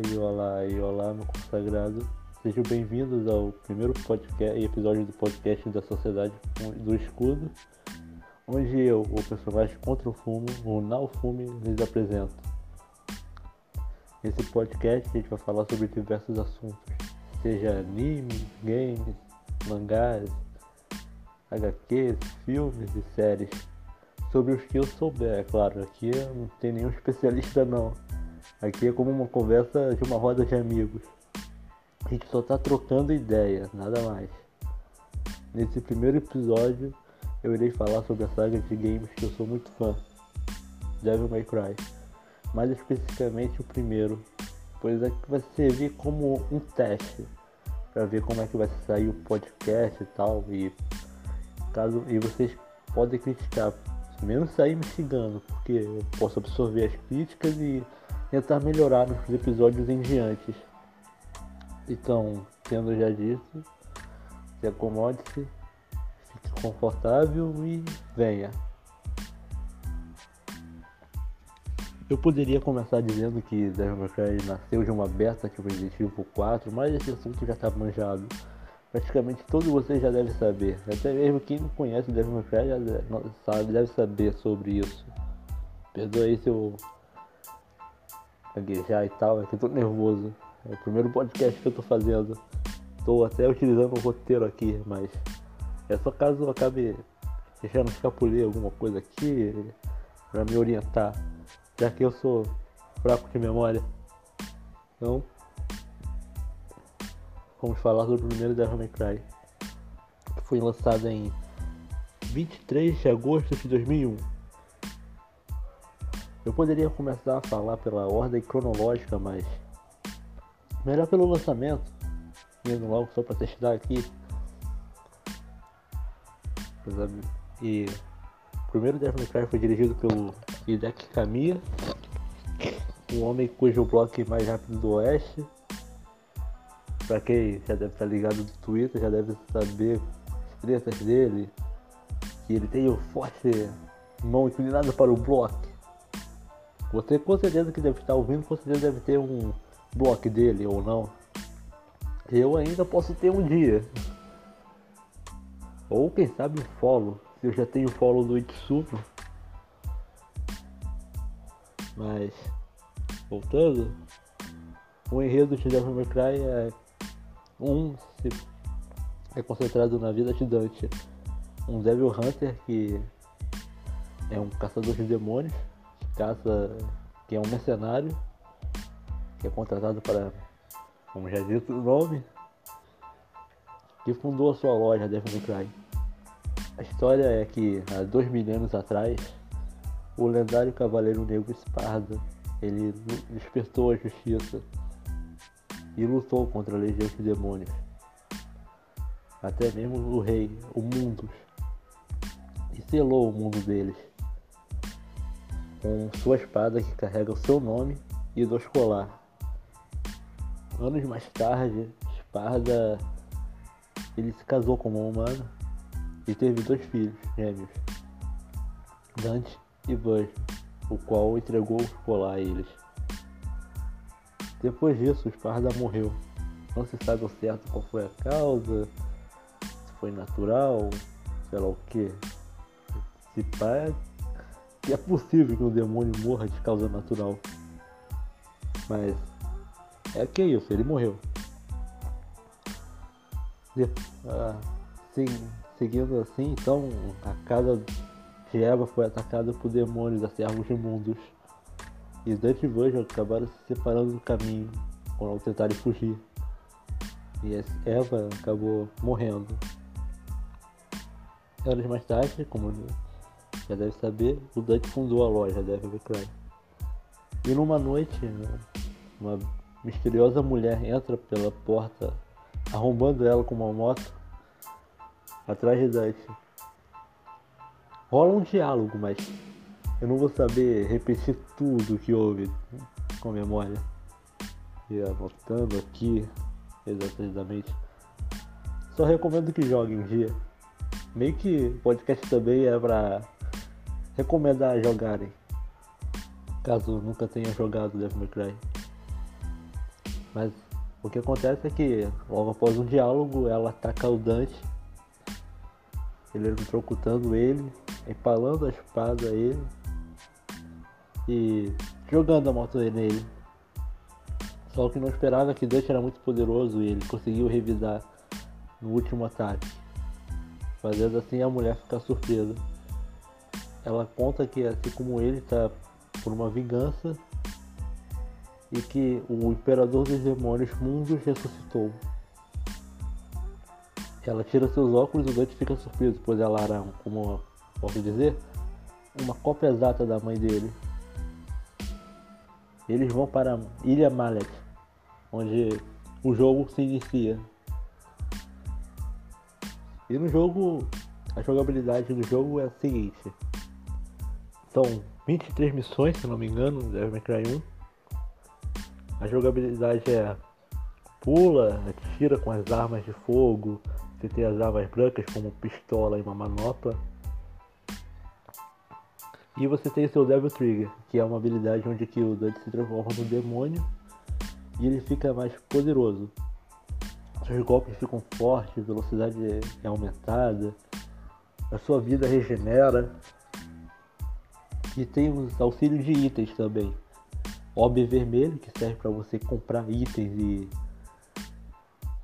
E olá e olá, meu consagrado. Sejam bem-vindos ao primeiro podcast, episódio do podcast da Sociedade do Escudo, onde eu, o personagem contra o fumo, o Nalfume, lhes apresento. Nesse podcast a gente vai falar sobre diversos assuntos, seja anime, games, mangás, HQs, filmes e séries. Sobre os que eu souber, é claro, aqui não tem nenhum especialista não. Aqui é como uma conversa de uma roda de amigos. A gente só tá trocando ideia, nada mais. Nesse primeiro episódio, eu irei falar sobre a saga de games que eu sou muito fã, Devil May Cry. Mais especificamente o primeiro, pois é que vai servir como um teste para ver como é que vai sair o podcast e tal. E caso e vocês podem criticar, menos sair me xingando, porque eu posso absorver as críticas e tentar melhorar nos episódios em diante. Então, tendo já dito, se acomode-se, fique confortável e venha. Eu poderia começar dizendo que Devil May Cry nasceu de uma beta que foi Resident Evil 4, mas esse assunto já está manjado. Praticamente todos vocês já devem saber. Até mesmo quem não conhece Devil May Cry já deve, saber sobre isso. Perdoa aí se eu gaguejar e tal, é que eu tô nervoso. É o primeiro podcast que eu tô fazendo. Tô até utilizando o roteiro aqui, mas é só caso eu acabe deixando escapulir alguma coisa aqui para me orientar, já que eu sou fraco de memória. Então, vamos falar sobre o primeiro Devil May Cry, que foi lançado em 23 de agosto de 2001. Eu poderia começar a falar pela ordem cronológica, mas melhor pelo lançamento, indo logo só para testar aqui. E o primeiro Devil May Cry foi dirigido pelo Hideki Kamiya, um homem cujo bloco mais rápido do oeste. Pra quem já deve estar ligado no Twitter, já deve saber as tretas dele, que ele tem o forte mão inclinada para o bloco você com certeza que deve estar ouvindo, com certeza deve ter um bloco dele ou não. Eu ainda posso ter um dia. Ou quem sabe um follow. Se eu já tenho follow do Itsuno. Mas voltando, o enredo de Devil May Cry é um é concentrado na vida de Dante, um Devil Hunter que é um caçador de demônios caça que é um mercenário que é contratado para, como já dito o nome, que fundou a sua loja Devil May Cry. A história é que há dois mil anos atrás, o lendário Cavaleiro Negro Esparda, ele despertou a justiça e lutou contra a legião de demônios. Até mesmo o rei, o Mundus, e selou o mundo deles com sua espada que carrega o seu nome e do escolar. Anos mais tarde, Esparda ele se casou com uma humana e teve dois filhos gêmeos, Dante e Buzz, o qual entregou o escolar a eles. Depois disso, Esparda morreu. Não se sabe ao certo qual foi a causa, se foi natural, sei lá o que. Se pá, que é possível que um demônio morra de causa natural. Mas é que é isso, ele morreu. Ah, seguindo assim, então a casa de Eva foi atacada por demônios a servos imundos. E Dante e Virgil acabaram se separando do caminho ao tentarem fugir. E Eva acabou morrendo. Anos mais tarde, como já deve saber, o Dante fundou a loja Devil May Cry. E numa noite, uma misteriosa mulher entra pela porta, arrombando ela com uma moto, atrás de Dante. Rola um diálogo, mas eu não vou saber repetir tudo que houve com memória. E anotando aqui exatamente. Só recomendo que joguem um dia. Meio que podcast também é pra recomendar jogarem, caso nunca tenha jogado Devil May Cry. Mas o que acontece é que logo após um diálogo ela ataca o Dante, ele eletrocutando ele, empalando a espada a ele e jogando a moto nele. Só que não esperava que Dante era muito poderoso e ele conseguiu revidar no último ataque, fazendo assim a mulher ficar surpresa. Ela conta que assim como ele está por uma vingança e que o imperador dos demônios Mundos ressuscitou. Ela tira seus óculos e o Dante fica surpreso, pois ela era, como posso dizer, uma cópia exata da mãe dele. Eles vão para Ilha Malek, onde o jogo se inicia. E no jogo, a jogabilidade do jogo é a seguinte: são 23 missões, se não me engano, Devil May Cry 1. A jogabilidade é pula, atira com as armas de fogo, você tem as armas brancas como pistola e uma manopla. E você tem seu Devil Trigger, que é uma habilidade onde que o Dante se transforma no demônio e ele fica mais poderoso. Seus golpes ficam fortes, velocidade é aumentada, a sua vida regenera. E tem os auxílios de itens também. Orbe vermelho, que serve para você comprar itens e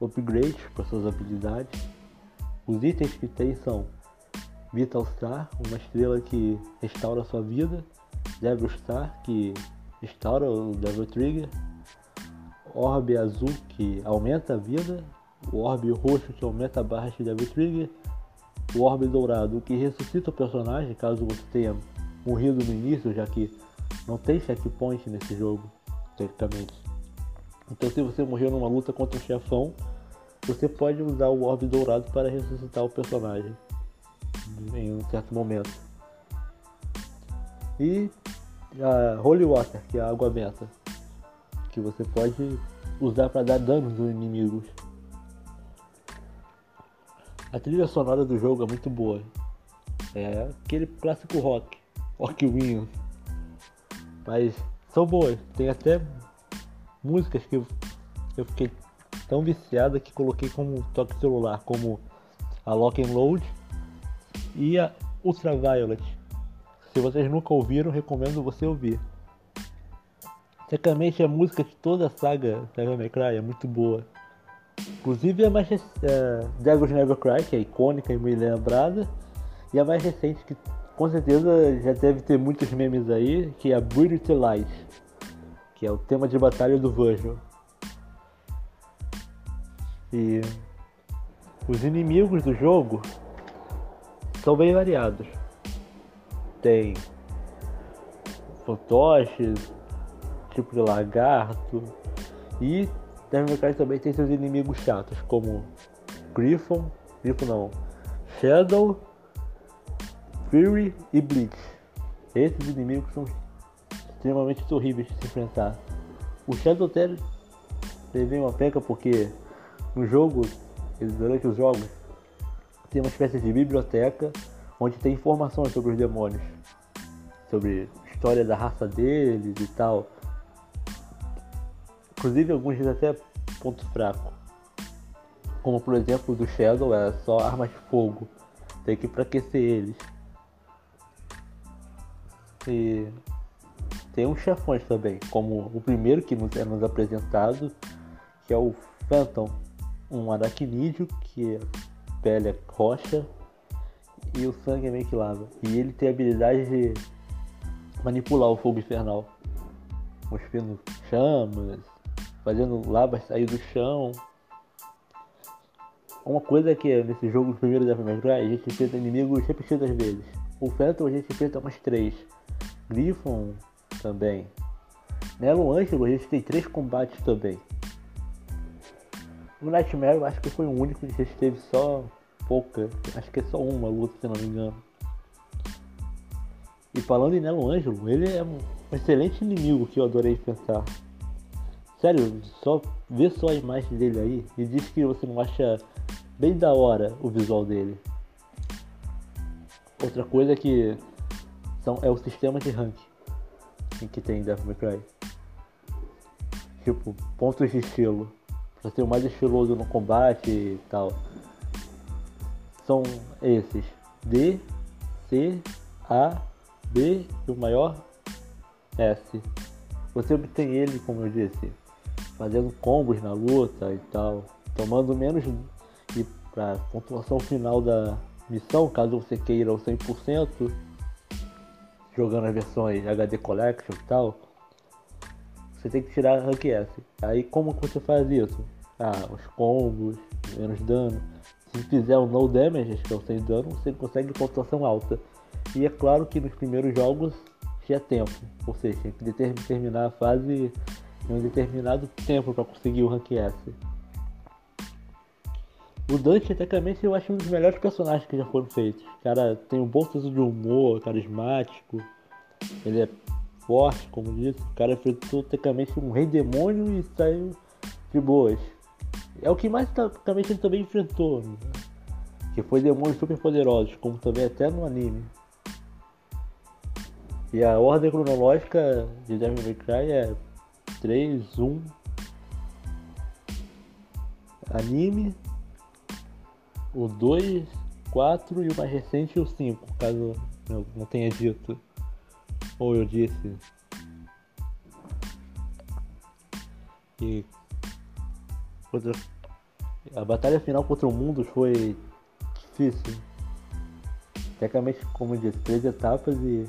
upgrades para suas habilidades. Os itens que tem são Vital Star, uma estrela que restaura sua vida, Devil Star, que restaura o Devil Trigger, Orbe azul, que aumenta a vida, o Orbe roxo, que aumenta a barra de Devil Trigger, o Orbe dourado, que ressuscita o personagem caso você tenha morrido no início, já que não tem checkpoint nesse jogo, tecnicamente. Então se você morreu numa luta contra um chefão, você pode usar o orbe dourado para ressuscitar o personagem em um certo momento. E a Holy Water, que é a água benta, que você pode usar para dar dano nos inimigos. A trilha sonora do jogo é muito boa. É aquele clássico rock, Wings. Mas são boas. Tem até músicas que eu, fiquei tão viciada que coloquei como toque celular, como a Lock and Load e a Ultraviolet. Se vocês nunca ouviram, recomendo você ouvir. Tecnicamente a música de toda a saga Devil May Cry é muito boa. Inclusive a mais é, Devil's Never Cry, que é icônica e muito lembrada, e a mais recente que com certeza já deve ter muitos memes aí, que é a to Light, que é o tema de batalha do Virgil. E os inimigos do jogo são bem variados. Tem fantoches, tipo de lagarto, e Devil May Cry também tem seus inimigos chatos, como Griffon, Griffon não, Shadow Fury e Bleach. Esses inimigos são extremamente horríveis de se enfrentar. O Shadow Terry teve uma peca porque no jogo, durante os jogos, tem uma espécie de biblioteca onde tem informações sobre os demônios, sobre a história da raça deles e tal. Inclusive alguns dizem até ponto fraco. Como por exemplo do Shadow é só armas de fogo. Tem que enfraquecer eles. E tem uns chefões também, como o primeiro que nos é nos apresentado, que é o Phantom, um aracnídeo que é pele é rocha e o sangue é meio que lava. E ele tem a habilidade de manipular o fogo infernal, cuspindo chamas, fazendo lava sair do chão. Uma coisa que é nesse jogo, primeiro Devil May Cry, a gente enfrenta inimigos repetidas vezes. O Phantom a gente enfrenta umas três. Griffon também. Nelo Ângelo tem três combates também. No Nightmare eu acho que foi o único que teve só pouca. Acho que é só uma luta, se não me engano. E falando em Nelo Ângelo, ele é um excelente inimigo que eu adorei pensar. Sério, só vê só a imagem dele aí e diz que você não acha bem da hora o visual dele. Outra coisa é que são, é o sistema de rank que tem Devil May Cry. tipo pontos de estilo. Pra ser o mais estiloso no combate e tal. São esses. D, C, A, B e o maior S. Você obtém ele, como eu disse, fazendo combos na luta e tal, tomando menos e para pontuação final da missão, caso você queira o 100%, jogando as versões HD Collection e tal, você tem que tirar Rank S. Aí como que você faz isso? Ah, os combos, menos dano. Se fizer um no damage, que é o sem dano, você consegue pontuação alta. E é claro que nos primeiros jogos tinha tempo, ou seja, tinha que terminar a fase em um determinado tempo para conseguir o Rank S. O Dante, tecnicamente, eu acho um dos melhores personagens que já foram feitos. O cara tem um bom senso de humor, carismático, ele é forte, como disse. O cara enfrentou tecnicamente um rei demônio e saiu de boas. É o que mais tecnicamente ele também enfrentou, né? que foi demônios super poderosos, como também até no anime. E a ordem cronológica de Devil May Cry é 3, 1, anime, o 2, 4 e o mais recente o 5, caso eu não tenha dito. Ou eu disse. E a batalha final contra o mundo foi difícil. Tecnicamente, como eu disse, três etapas e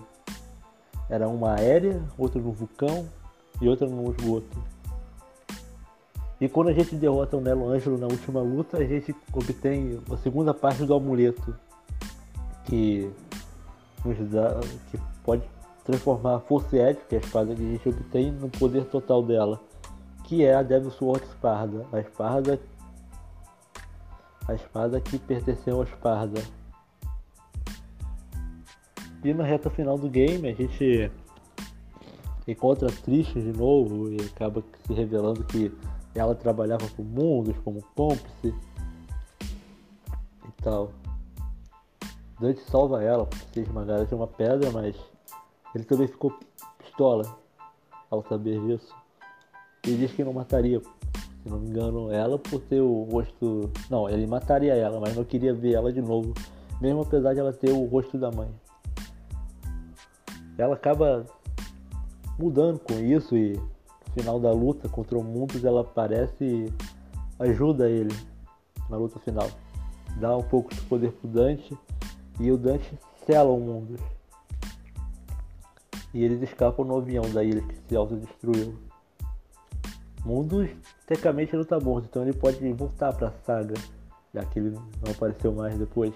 era uma aérea, outra no vulcão e outra no esgoto. E quando a gente derrota o Nelo Ângelo na última luta, a gente obtém a segunda parte do amuleto. Que nos dá. que pode transformar a Força Ed, que é a espada que a gente obtém, no poder total dela. Que é a Devil Sword Esparda. A espada. A espada que pertenceu ao Esparda. E na reta final do game a gente encontra Tristan de novo e acaba se revelando que ela trabalhava com mundos como cúmplice e tal. Dante salva ela por ser esmagada de uma pedra, mas ele também ficou pistola ao saber disso. E diz que não mataria, se não me engano, ela por ter o rosto. Não, ele mataria ela, mas não queria ver ela de novo, mesmo apesar de ela ter o rosto da mãe. Ela acaba mudando com isso e final da luta contra o Mundus ela aparece e ajuda ele na luta final. Dá um pouco de poder pro Dante e o Dante sela o Mundus. E eles escapam no avião da ilha que se autodestruiu. Mundus tecnicamente não tá morto, então ele pode voltar pra saga, já que ele não apareceu mais depois.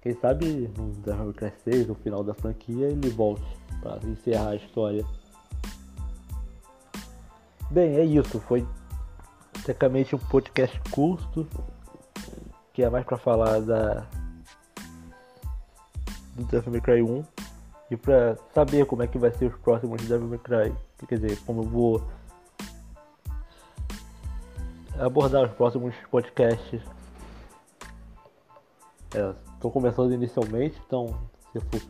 Quem sabe no May Cry 6, no final da franquia, ele volte para encerrar a história. Bem, é isso. Foi tecnicamente um podcast curto, que é mais para falar da do Devil May Cry 1 e para saber como é que vai ser os próximos Devil May Cry. Quer dizer, como eu vou abordar os próximos podcasts. Estou é, começando inicialmente, então se for,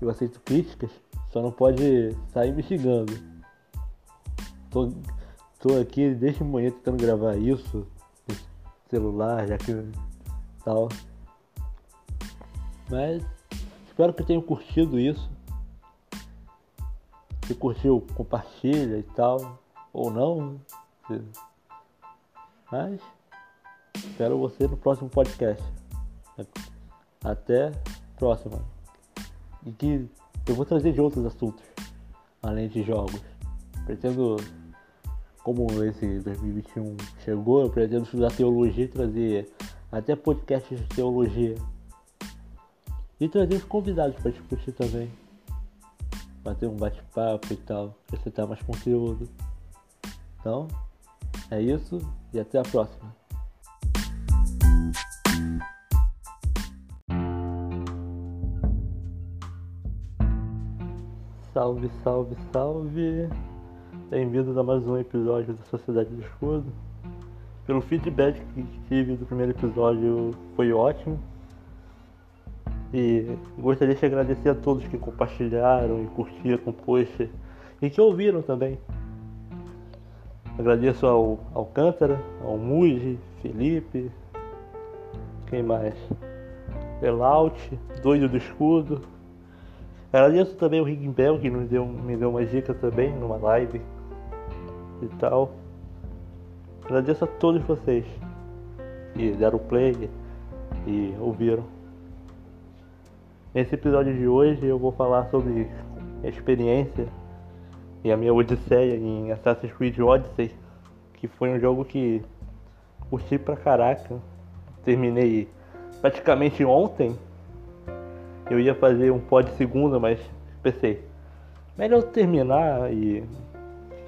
eu aceito críticas. Só não pode sair me xingando. Tô, tô aqui desde manhã tentando gravar isso. Celular, já que tal. Mas espero que tenham curtido isso. Se curtiu, compartilha e tal. Ou não. Mas espero você no próximo podcast. Até próxima. E que eu vou trazer de outros assuntos, além de jogos. Pretendo, como esse 2021 chegou, eu pretendo estudar teologia e trazer até podcasts de teologia. E trazer os convidados para discutir também. Bater um bate-papo e tal, acrescentar mais conteúdo. Então, é isso e até a próxima. Salve, salve, salve! Bem-vindos a mais um episódio da Sociedade do Escudo. Pelo feedback que tive do primeiro episódio, foi ótimo. E gostaria de agradecer a todos que compartilharam e curtiram o post e que ouviram também. Agradeço ao Alcântara, ao Muji, Felipe, quem mais? Elaut, Doido do Escudo. Agradeço também o Rigbel que me deu, me deu uma dica também numa live e tal. Agradeço a todos vocês que deram play e ouviram. Nesse episódio de hoje eu vou falar sobre a experiência e a minha odisseia em Assassin's Creed Odyssey, que foi um jogo que curti pra caraca. Terminei praticamente ontem. Eu ia fazer um pod segunda, mas pensei, melhor terminar e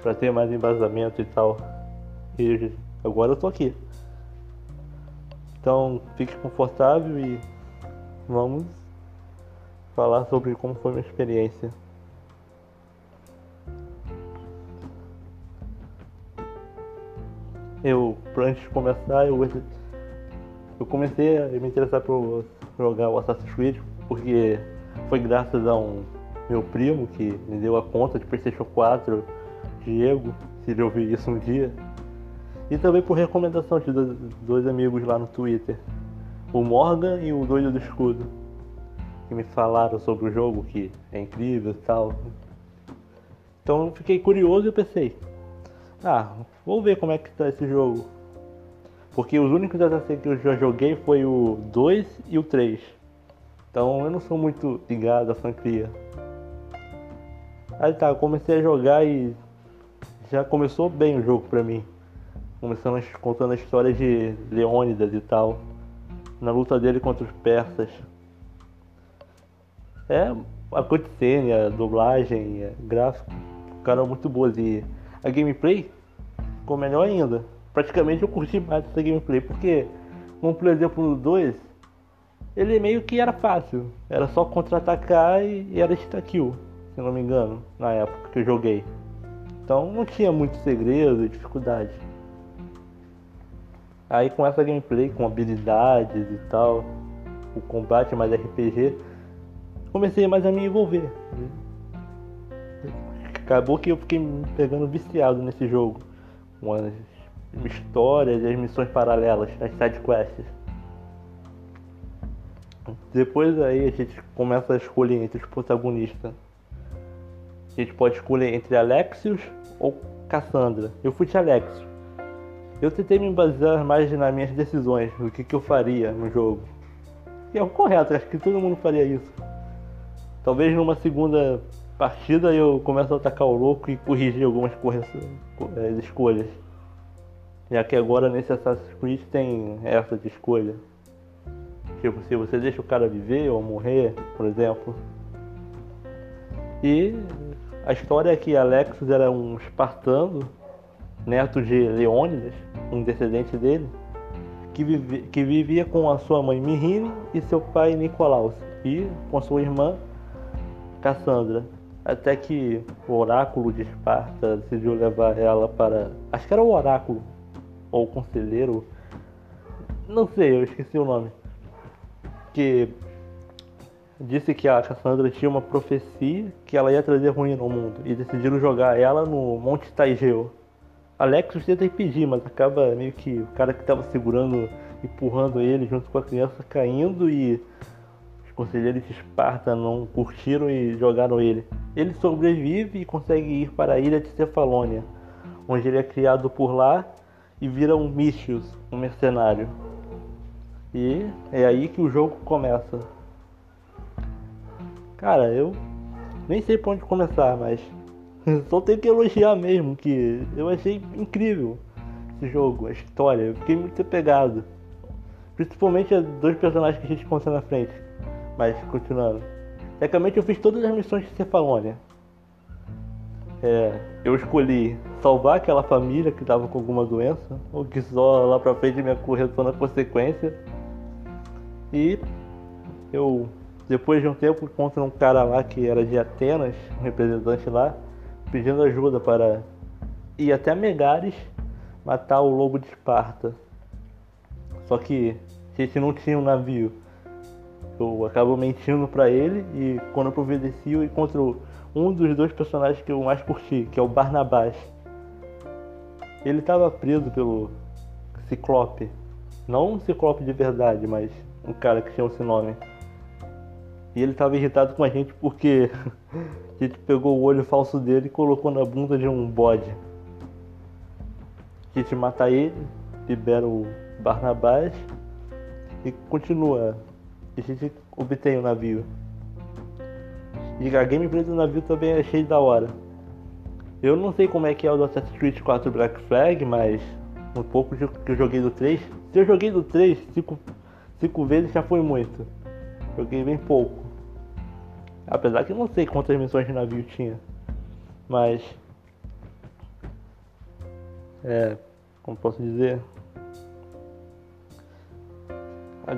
para ter mais embasamento e tal. E agora eu tô aqui. Então fique confortável e vamos falar sobre como foi minha experiência. Eu, antes de começar, eu, eu comecei a me interessar por jogar o Assassin's Creed porque foi graças a um meu primo que me deu a conta de PlayStation 4, Diego, se ele ouvir isso um dia. E também por recomendação de dois, amigos lá no Twitter, o Morgan e o Doido do Escudo, que me falaram sobre o jogo, que é incrível e tal. Então eu fiquei curioso e pensei, ah, vou ver como é que está esse jogo. Porque os únicos Assassin's que eu já joguei foi o 2 e o 3. Então eu não sou muito ligado à franquia. Aí tá, comecei a jogar e já começou bem o jogo pra mim. Começando contando a história de Leônidas e tal. Na luta dele contra os persas. É, a cutscene, a dublagem, a gráfico ficaram muito boas e a gameplay ficou melhor ainda. Praticamente eu curti mais essa gameplay, porque, como por exemplo no 2, ele meio que era fácil. Era só contra-atacar e, e era insta-kill, se não me engano, na época que eu joguei. Então não tinha muito segredo dificuldade. Aí com essa gameplay, com habilidades e tal, o combate mais RPG, comecei mais a me envolver. Acabou que eu fiquei me pegando viciado nesse jogo. Com as histórias e as missões paralelas, as sidequests. Depois aí a gente começa a escolher entre os protagonistas. A gente pode escolher entre Alexios ou Cassandra. Eu fui de Alexios. Eu tentei me basear mais nas minhas decisões, do que, que eu faria no jogo. E é o correto, acho que todo mundo faria isso. Talvez numa segunda partida eu comece a atacar o louco e corrigir algumas é, escolhas. Já que agora nesse Assassin's Creed tem essa de escolha. Tipo, se você deixa o cara viver ou morrer, por exemplo. E a história é que Alexis era um espartano neto de Leônidas, um descendente dele, que, vive, que vivia com a sua mãe Mirine e seu pai Nicolaus, e com sua irmã Cassandra. Até que o oráculo de Esparta decidiu levar ela para. Acho que era o oráculo, ou o conselheiro. Não sei, eu esqueci o nome. Que disse que a Cassandra tinha uma profecia que ela ia trazer ruína ao mundo e decidiram jogar ela no Monte Taigeu Alex tenta impedir, mas acaba meio que o cara que estava segurando, empurrando ele junto com a criança caindo e os conselheiros de Esparta não curtiram e jogaram ele. Ele sobrevive e consegue ir para a ilha de Cefalônia, onde ele é criado por lá e vira um Mistius, um mercenário. E é aí que o jogo começa. Cara, eu nem sei por onde começar, mas Só tenho que elogiar mesmo, que eu achei incrível esse jogo, a história. Eu fiquei muito apegado. Principalmente a dois personagens que a gente encontra na frente. Mas continuando. Tecnicamente eu fiz todas as missões de Cefalônia. É, eu escolhi salvar aquela família que estava com alguma doença, ou que só lá pra frente me acorretou na consequência. E eu, depois de um tempo, encontro um cara lá que era de Atenas, um representante lá, pedindo ajuda para ir até Megares matar o lobo de Esparta. Só que a gente não tinha um navio. Eu acabo mentindo para ele e quando eu providencio encontro um dos dois personagens que eu mais curti, que é o Barnabás. ele estava preso pelo Ciclope. Não um Ciclope de verdade, mas um cara que tinha esse nome. E ele estava irritado com a gente porque a gente pegou o olho falso dele e colocou na bunda de um bode. A gente mata ele, libera o Barnabás e continua. A gente obtém o navio. E a gameplay do navio também é cheio da hora. Eu não sei como é que é o do Assassin's Creed 4 Black Flag, mas um pouco que eu joguei do 3. Se eu joguei do 3 cinco, cinco vezes já foi muito. Joguei bem pouco. Apesar que eu não sei quantas missões de navio tinha. Mas. É. Como posso dizer? A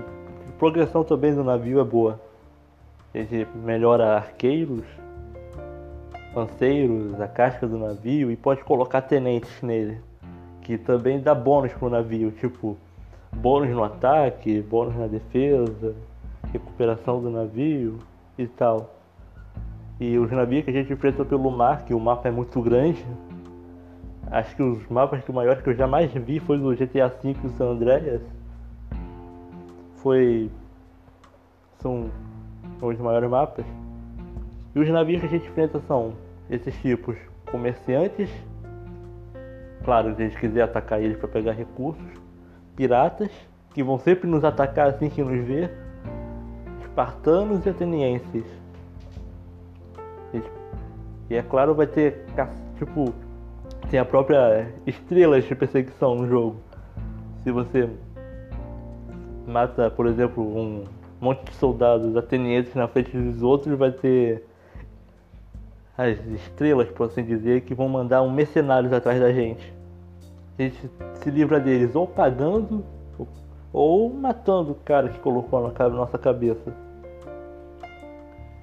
progressão também do navio é boa. Ele melhora arqueiros lanceiros, a casca do navio e pode colocar tenentes nele, que também dá bônus pro navio, tipo bônus no ataque, bônus na defesa, recuperação do navio e tal. E os navios que a gente enfrenta pelo mar, que o mapa é muito grande, acho que os mapas que o maior que eu jamais vi foi do GTA V e San Andreas. Foi. São os maiores mapas. E os navios que a gente enfrenta são esses tipos comerciantes, claro, se a gente quiser atacar eles para pegar recursos, piratas, que vão sempre nos atacar assim que nos vê, espartanos e atenienses. E é claro, vai ter tipo tem a própria estrelas de perseguição no jogo. Se você mata, por exemplo, um monte de soldados atenienses na frente dos outros, vai ter as estrelas, por assim dizer, que vão mandar um mercenários atrás da gente. A gente se livra deles ou pagando ou matando o cara que colocou na nossa cabeça.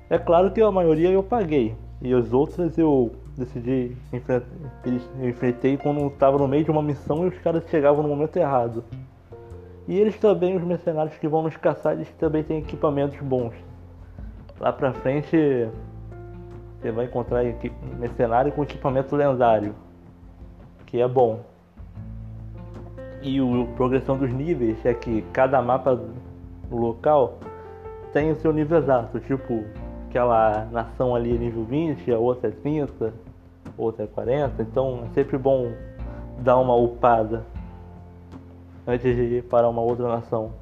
É claro que a maioria eu paguei e as outras eu decidi enfrentar, enfrentei quando estava no meio de uma missão e os caras chegavam no momento errado. E eles também, os mercenários que vão nos caçar, eles também têm equipamentos bons. Lá pra frente você vai encontrar mercenário com equipamento lendário, que é bom. E a progressão dos níveis é que cada mapa local tem o seu nível exato, tipo aquela nação ali é nível 20, a outra é 30, outra é 40, então é sempre bom dar uma upada antes de ir para uma outra nação.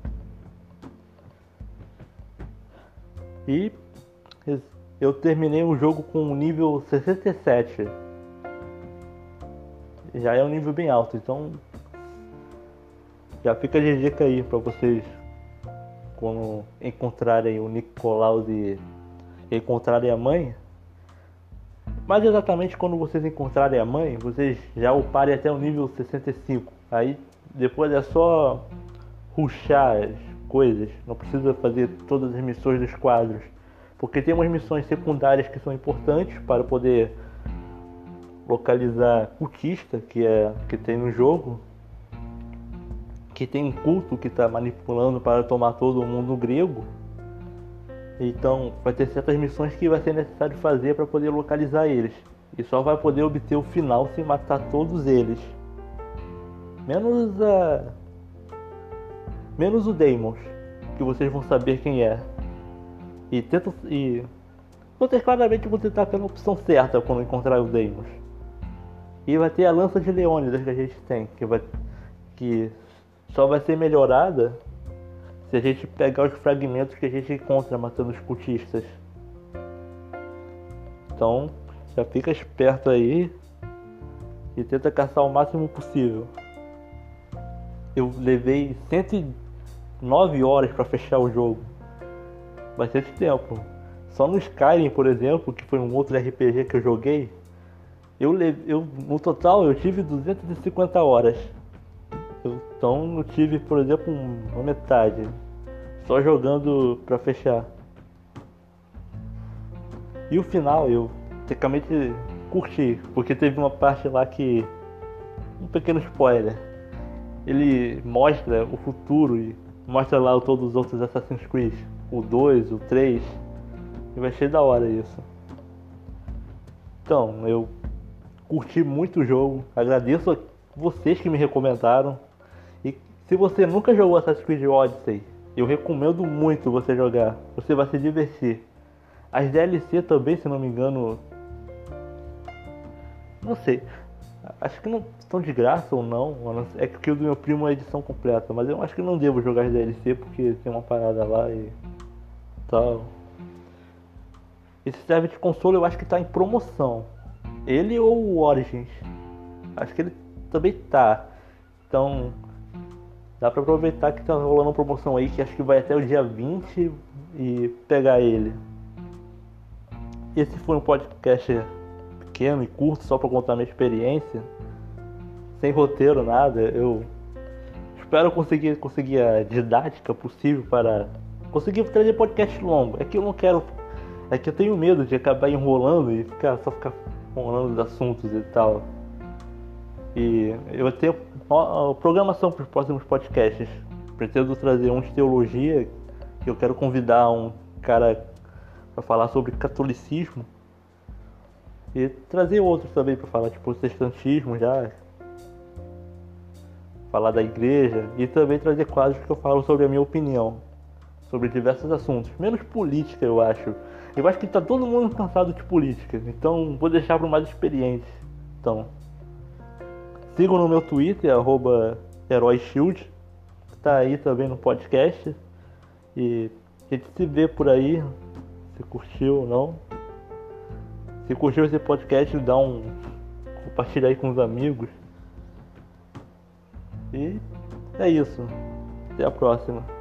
E eu terminei o jogo com um nível 67. Já é um nível bem alto, então já fica de dica aí para vocês quando encontrarem o Nicolau e encontrarem a mãe. Mas exatamente quando vocês encontrarem a mãe, vocês já uparem até o nível 65. Aí depois é só ruxar as coisas, não precisa fazer todas as missões dos quadros. Porque tem umas missões secundárias que são importantes para poder localizar cultista que é que tem no jogo, que tem um culto que está manipulando para tomar todo mundo grego. Então vai ter certas missões que vai ser necessário fazer para poder localizar eles. E só vai poder obter o final se matar todos eles. Menos a. Menos o Deimos, que vocês vão saber quem é. E tenta. E. Vocês claramente vão tentar pela opção certa quando encontrar os Deimos. E vai ter a lança de Leônidas que a gente tem, que vai. que só vai ser melhorada se a gente pegar os fragmentos que a gente encontra matando os cultistas. Então, já fica esperto aí e tenta caçar o máximo possível. Eu levei 109 horas para fechar o jogo bastante tempo. Só no Skyrim, por exemplo, que foi um outro RPG que eu joguei, eu, eu no total eu tive 250 horas. Então eu tive, por exemplo, uma metade. Só jogando pra fechar. E o final eu tecnicamente curti, porque teve uma parte lá que. Um pequeno spoiler. Ele mostra o futuro e mostra lá todos os outros Assassin's Creed o 2, o 3. E vai ser da hora isso. Então, eu curti muito o jogo. Agradeço vocês que me recomendaram. Se você nunca jogou Assassin's Creed Odyssey, eu recomendo muito você jogar. Você vai se divertir. As DLC também, se não me engano. Não sei. Acho que não estão de graça ou não. É que o do meu primo é edição completa. Mas eu acho que não devo jogar as DLC porque tem uma parada lá e tal. Esse serve de console eu acho que tá em promoção. Ele ou o Origins. Acho que ele também tá. Então dá pra aproveitar que tá rolando uma promoção aí que acho que vai até o dia 20 e pegar ele. Esse foi um podcast pequeno e curto só para contar minha experiência. Sem roteiro, nada. Eu espero conseguir, conseguir a didática possível para conseguir trazer podcast longo. É que eu não quero. É que eu tenho medo de acabar enrolando e ficar, só ficar falando dos assuntos e tal. E eu tenho programação para os próximos podcasts. Pretendo trazer um de teologia, que eu quero convidar um cara para falar sobre catolicismo. E trazer outros também para falar, tipo, protestantismo já. Falar da igreja. E também trazer quadros que eu falo sobre a minha opinião. Sobre diversos assuntos. Menos política, eu acho. Eu acho que tá todo mundo cansado de política. Então vou deixar para mais experientes. Então. Sigam no meu Twitter, arroba HeróiShield. Tá aí também no podcast. E a gente se vê por aí. Se curtiu ou não. Se curtiu esse podcast, dá um. Compartilha aí com os amigos. E é isso. Até a próxima.